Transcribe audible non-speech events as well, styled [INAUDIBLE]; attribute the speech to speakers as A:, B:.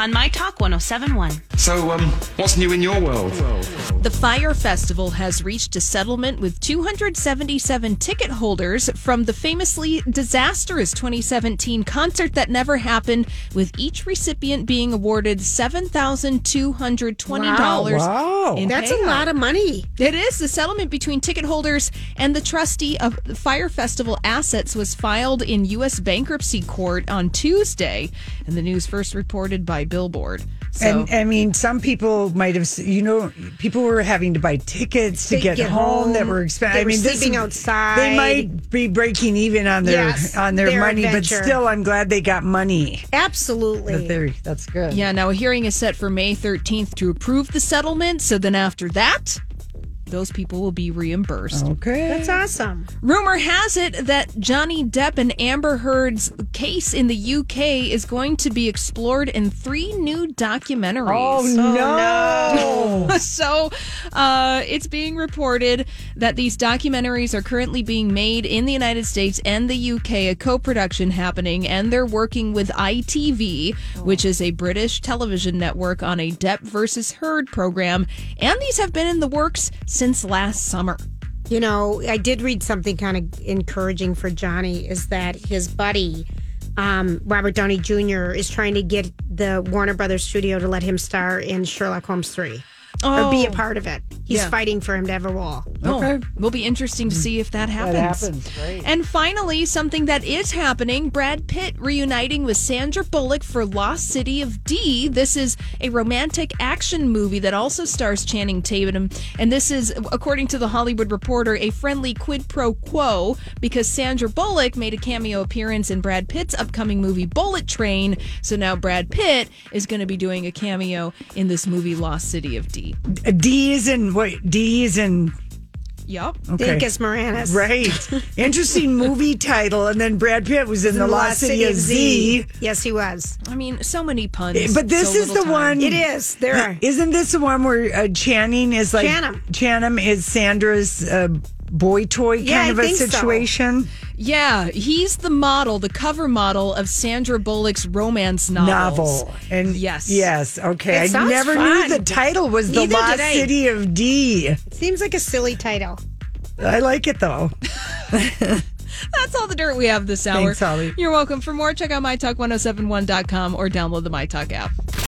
A: on My Talk 1071.
B: So, um, what's new in your world?
C: The Fyre Festival has reached a settlement with 277 ticket holders from the famously disastrous 2017 concert that never happened, with each recipient being awarded $7,220
D: Wow.
C: in
D: That's a lot of money.
C: It is. The settlement between ticket holders and the trustee of the Fyre Festival assets was filed in U.S. bankruptcy court on Tuesday, and the news first reported by Billboard. So,
D: And I mean, some people might have, you know, people were having to buy tickets to
E: To
D: get,
E: get
D: home, that were expensive.
E: They
D: I mean,
E: sleeping
D: is-
E: outside.
D: They might be breaking even on their
E: Yes,
D: on their,
E: their
D: money,
E: adventure.
D: but still, I'm glad they got money.
E: Absolutely.
D: That they're- That's good.
C: yeah, now a hearing is set for May 13th to approve the settlement. So then after that, those people will be reimbursed.
D: Okay.
E: That's awesome.
C: Rumor has it that Johnny Depp and Amber Heard's case in the UK is going to be explored in three new documentaries.
D: Oh, oh no. [LAUGHS]
C: so uh, it's being reported that these documentaries are currently being made in the United States and the UK, a co production happening, and they're working with ITV, which is a British television network, on a Depp versus Heard program. And these have been in the works since last summer.
E: You know, I did read something kind of encouraging for Johnny is that his buddy, um, Robert Downey Jr., is trying to get the Warner Brothers studio to let him star in Sherlock Holmes 3 or be a
C: Oh.
E: part of it. He's
C: Yeah.
E: fighting for him to have a role.
C: Oh, will be interesting to see if that happens.
D: happens, right.
C: And finally, something that is happening Brad Pitt reuniting with Sandra Bullock for Lost City of D. This is a romantic action movie that also stars Channing Tatum. And this is, according to the Hollywood Reporter, a friendly quid pro quo because Sandra Bullock made a cameo appearance in Brad Pitt's upcoming movie Bullet Train. So now Brad Pitt is going to be doing a cameo in this movie Lost City of D.
D: D is in what? D is in.
C: Yup.
D: Okay.
E: Dinkus Moranis.
D: Right. [LAUGHS] Interesting movie title. And then Brad Pitt was in The Lost City of Z.
E: Yes, he was.
C: I mean, so many puns.
D: But this
C: so
D: is the
C: time.
D: one.
E: It is. There are.
D: Isn't this the one where uh, Channing is like
E: Channing.
D: Channing is Sandra's uh, boy toy kind
E: Yeah, I
D: of a
E: think so.
D: situation?
C: Yeah, he's the model, the cover model of Sandra Bullock's romance novels.
D: Novel. And
C: Yes.
D: yes, okay.
E: It
D: I never
E: fun.
D: knew the title was The
E: Neither did
D: Lost City of D.
E: Seems like a silly title.
D: I like it though. [LAUGHS]
C: That's all the dirt we have this hour.
D: Thanks, Holly.
C: You're welcome. For more, check out mytalk1071.com or download the MyTalk app.